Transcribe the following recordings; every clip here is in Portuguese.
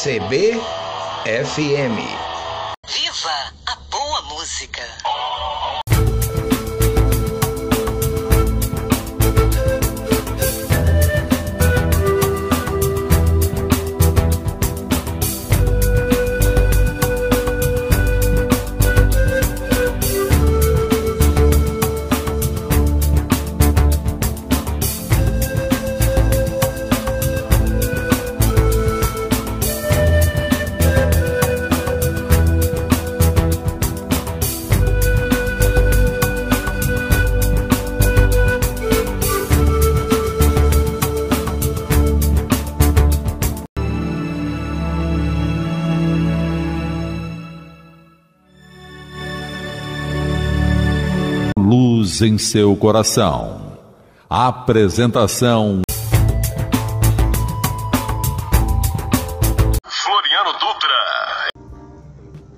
CBFM. Viva a boa música! Luz em seu coração. Apresentação Floriano Dutra.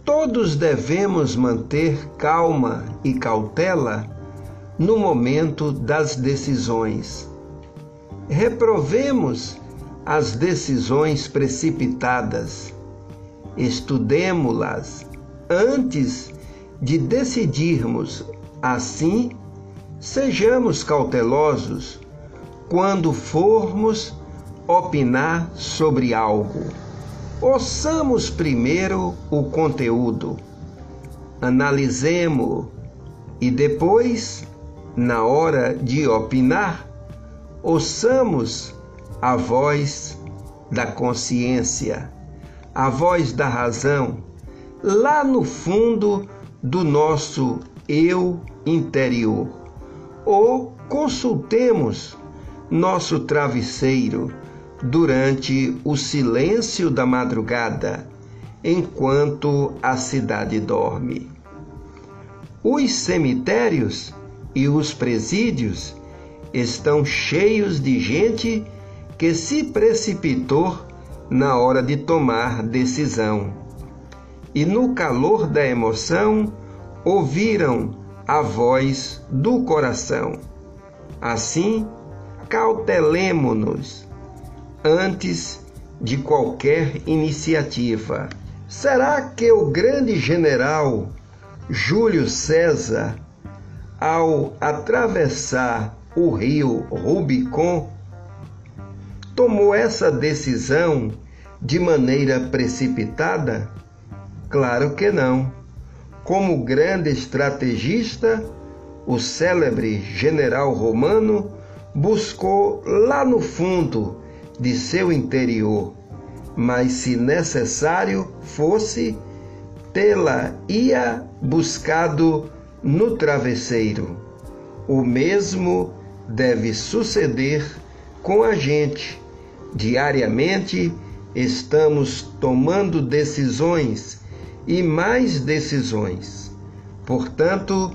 Todos devemos manter calma e cautela no momento das decisões. Reprovemos as decisões precipitadas. Estudemo-las antes de decidirmos. Assim, sejamos cautelosos quando formos opinar sobre algo. Ouçamos primeiro o conteúdo, analisemo-o e depois, na hora de opinar, ouçamos a voz da consciência, a voz da razão, lá no fundo do nosso eu interior. Ou consultemos nosso travesseiro durante o silêncio da madrugada, enquanto a cidade dorme. Os cemitérios e os presídios estão cheios de gente que se precipitou na hora de tomar decisão. E no calor da emoção, ouviram a voz do coração. Assim, cautelemo-nos antes de qualquer iniciativa. Será que o grande general Júlio César, ao atravessar o rio Rubicon, tomou essa decisão de maneira precipitada? Claro que não. Como grande estrategista, o célebre general romano buscou lá no fundo de seu interior, mas se necessário fosse, tê-la ia buscado no travesseiro. O mesmo deve suceder com a gente. Diariamente estamos tomando decisões e mais decisões. Portanto,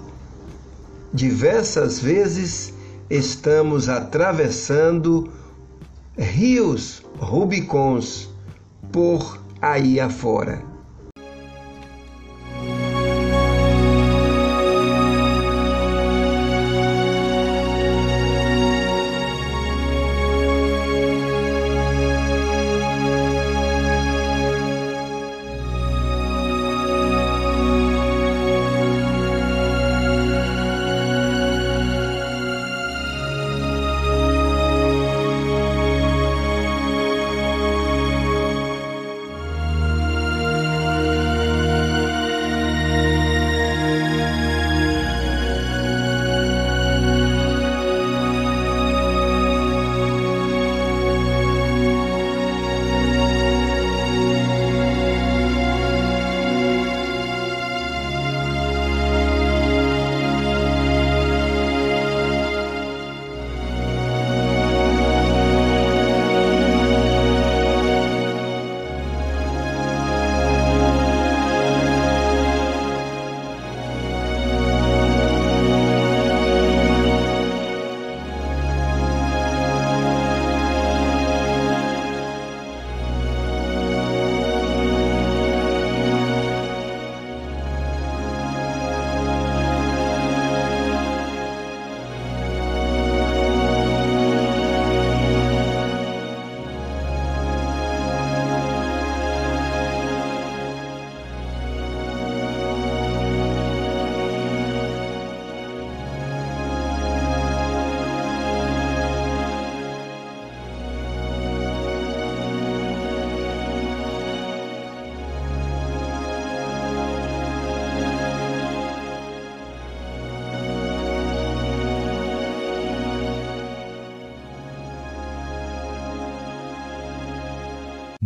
diversas vezes estamos atravessando rios Rubicons por aí afora.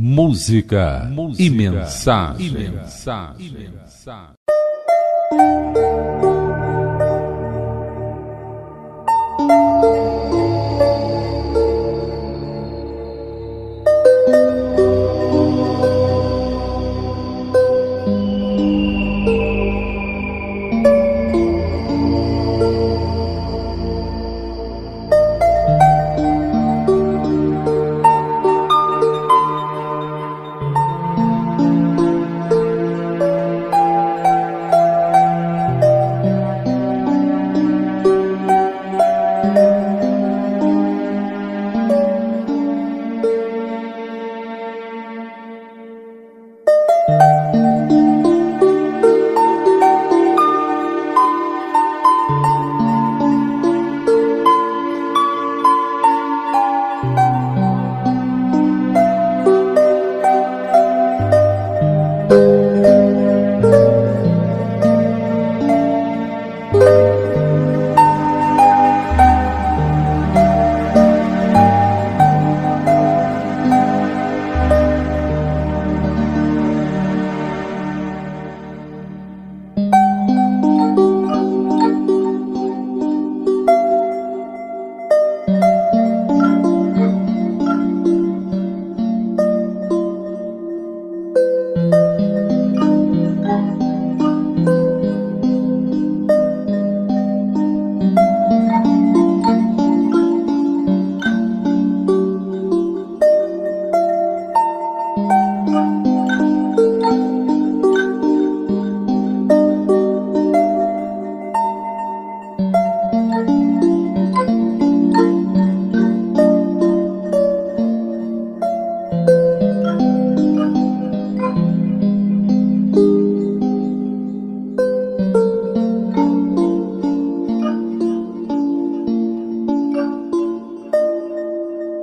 Música, Música e mensagem. E mensagem. E mensagem.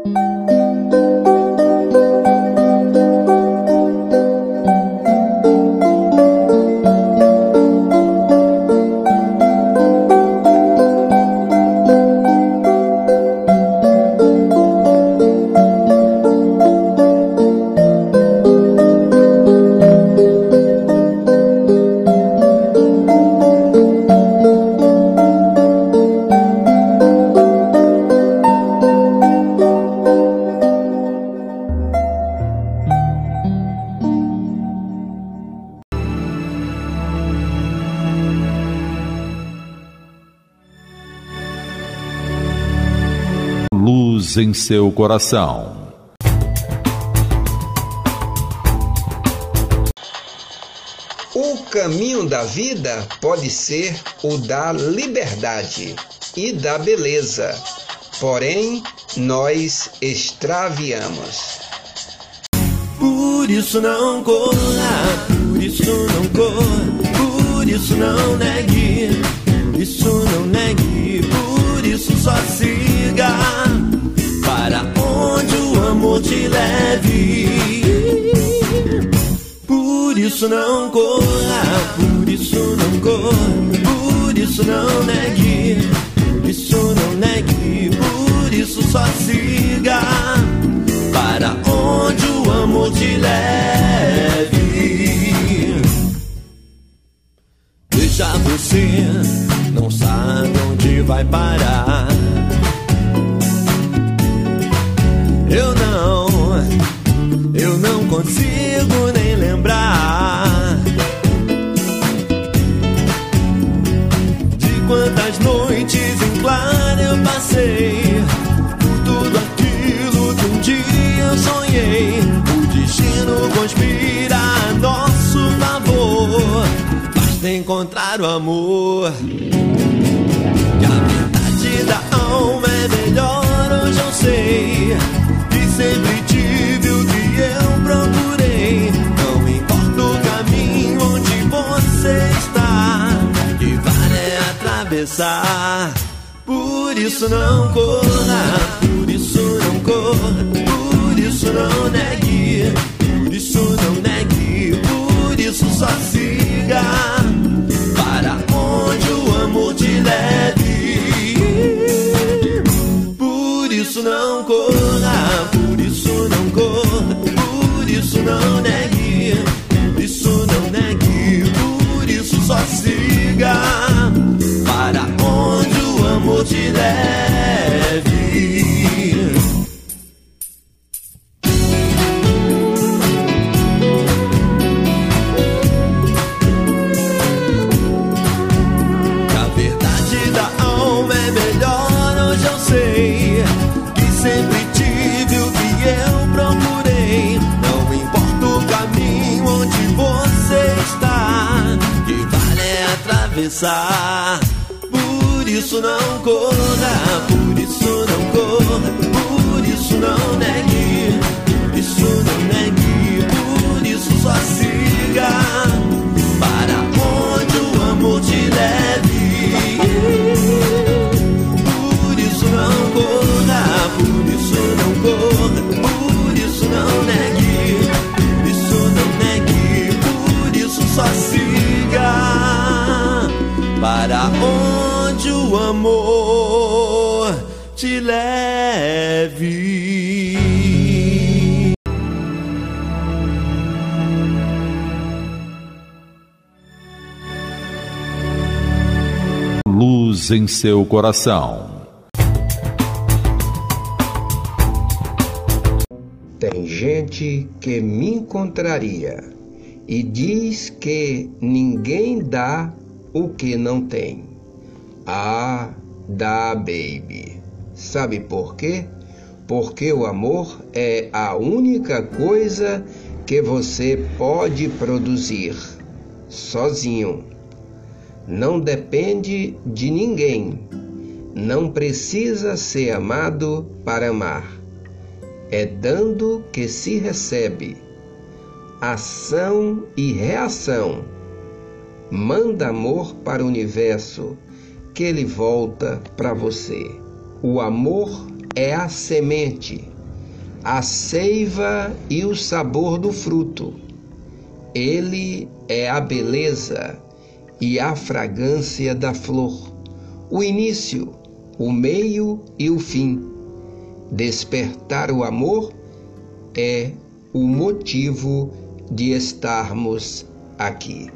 Em seu coração. O caminho da vida pode ser o da liberdade e da beleza, porém nós extraviamos. Por isso não corra, por isso não corra, por isso não negue, por isso não negue, por isso só siga para onde o amor te leve. Por isso não corra, por isso não corra, por isso não negue, por isso não negue, por isso só siga para onde o amor te leve. Deixa você, não sabe onde vai parar consigo nem lembrar de quantas noites em claro eu passei por tudo aquilo que um dia eu sonhei. O destino conspira a nosso favor, basta encontrar o amor. Que a verdade da alma é melhor, hoje eu sei sempre tive atravessar. Por isso não corra, por isso não corra, por isso não negue, por isso não negue, por isso só siga para onde o amor te leve. Por isso não corra, isso não negue, isso não negue, por isso só siga te leve. Para onde o amor te leve. Luz em seu coração. Tem gente que me encontraria e diz que ninguém dá o que não tem. Ah, dá, baby. Sabe por quê? Porque o amor é a única coisa que você pode produzir sozinho. Não depende de ninguém. Não precisa ser amado para amar. É dando que se recebe. Ação e reação. Manda amor para o universo, que ele volta para você. O amor é a semente, a seiva e o sabor do fruto. Ele é a beleza e a fragrância da flor, o início, o meio e o fim. Despertar o amor é o motivo de estarmos aqui.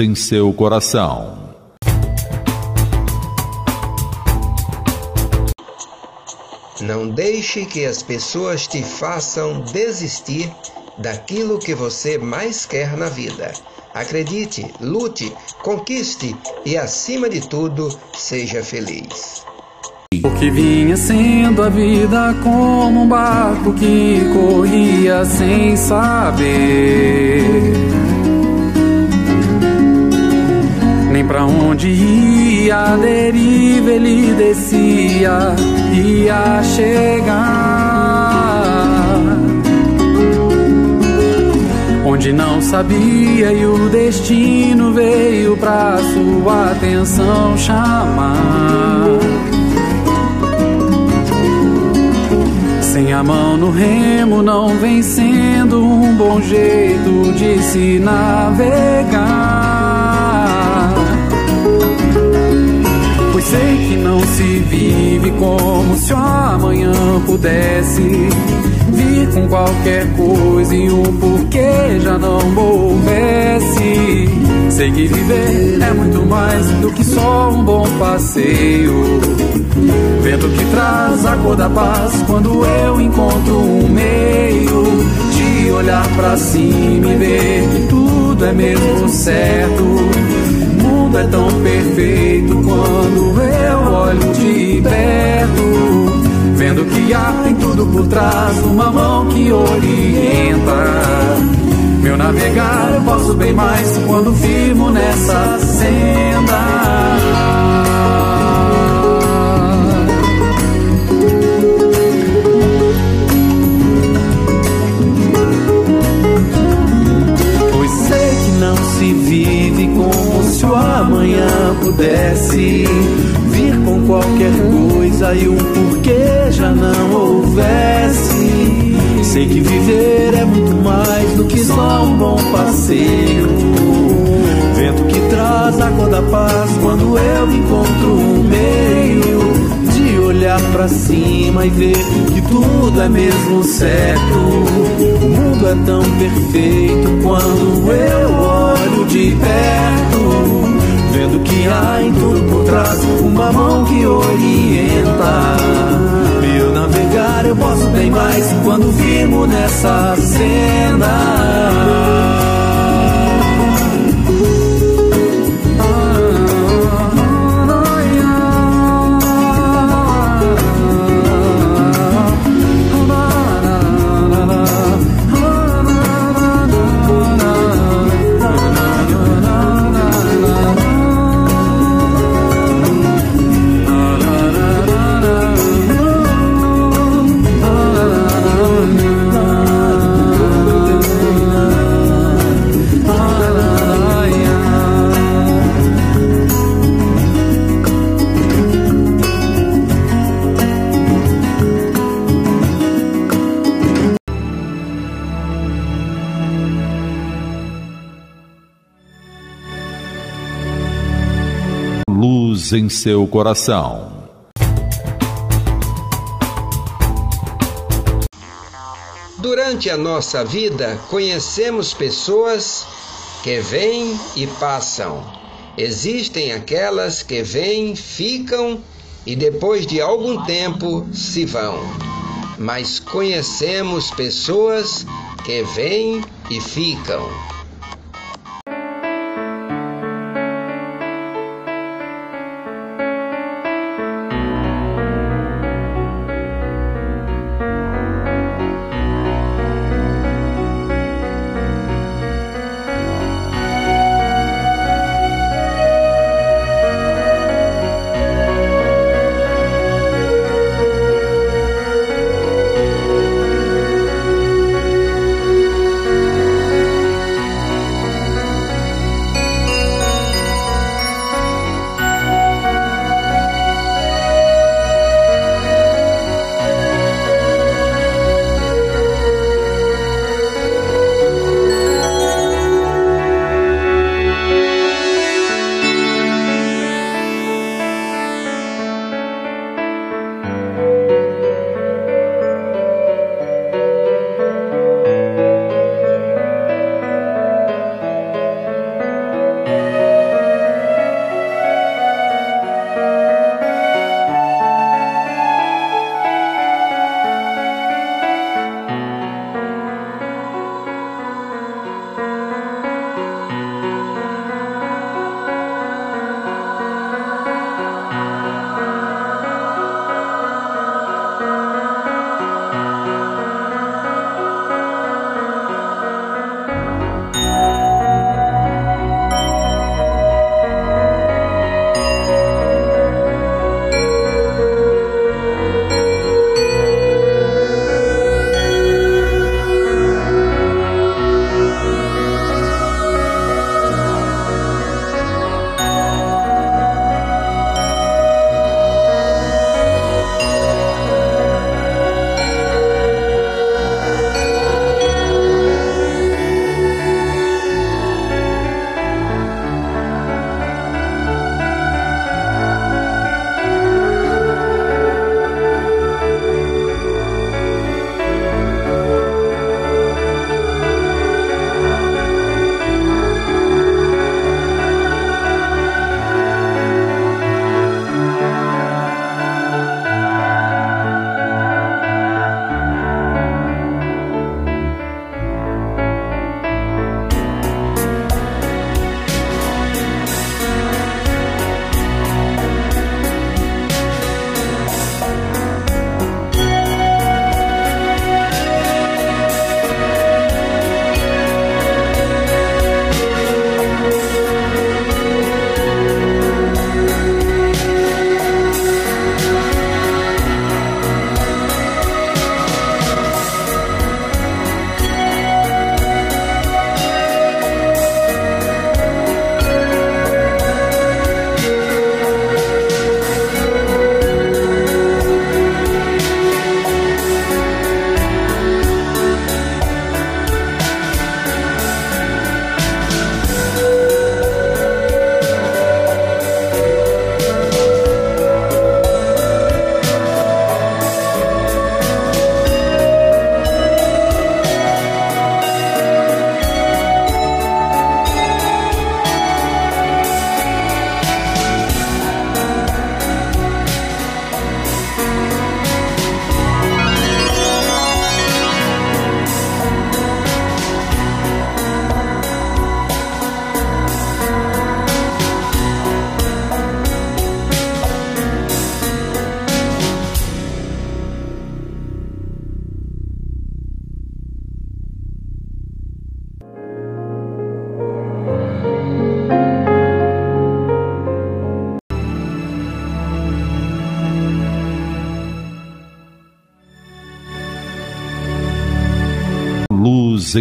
Em seu coração. Não deixe que as pessoas te façam desistir daquilo que você mais quer na vida. Acredite, lute, conquiste e, acima de tudo, seja feliz. O que vinha sendo a vida como um barco que corria sem saber nem para onde ia, a deriva ele descia, ia chegar onde não sabia e o destino veio pra sua atenção chamar. Sem a mão no remo não vem sendo um bom jeito de se navegar. Pois sei que não se vive como se o amanhã pudesse vir com qualquer coisa e um porquê já não houvesse. Sei que viver é muito mais do que só um bom passeio. Vento que traz a cor da paz quando eu encontro um meio de olhar para cima e ver que tudo é mesmo certo. O mundo é tão perfeito quando trás, uma mão que orienta. Meu navegar eu posso bem mais quando firmo nessa senda. Pois sei que não se vive como se o amanhã pudesse vir com qualquer coisa e um porquê já não houvesse. Sei que viver é muito mais do que só um bom passeio. Vento que traz a cor da paz quando eu encontro um meio de olhar pra cima e ver que tudo é mesmo certo. O mundo é tão perfeito quando eu olho de perto. Vendo que há em tudo por trás uma mão que orienta. Eu posso bem mais quando firmo nessa senda. Em seu coração. Durante a nossa vida, conhecemos pessoas que vêm e passam. Existem aquelas que vêm, ficam e depois de algum tempo se vão. Mas conhecemos pessoas que vêm e ficam.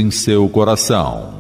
Em seu coração.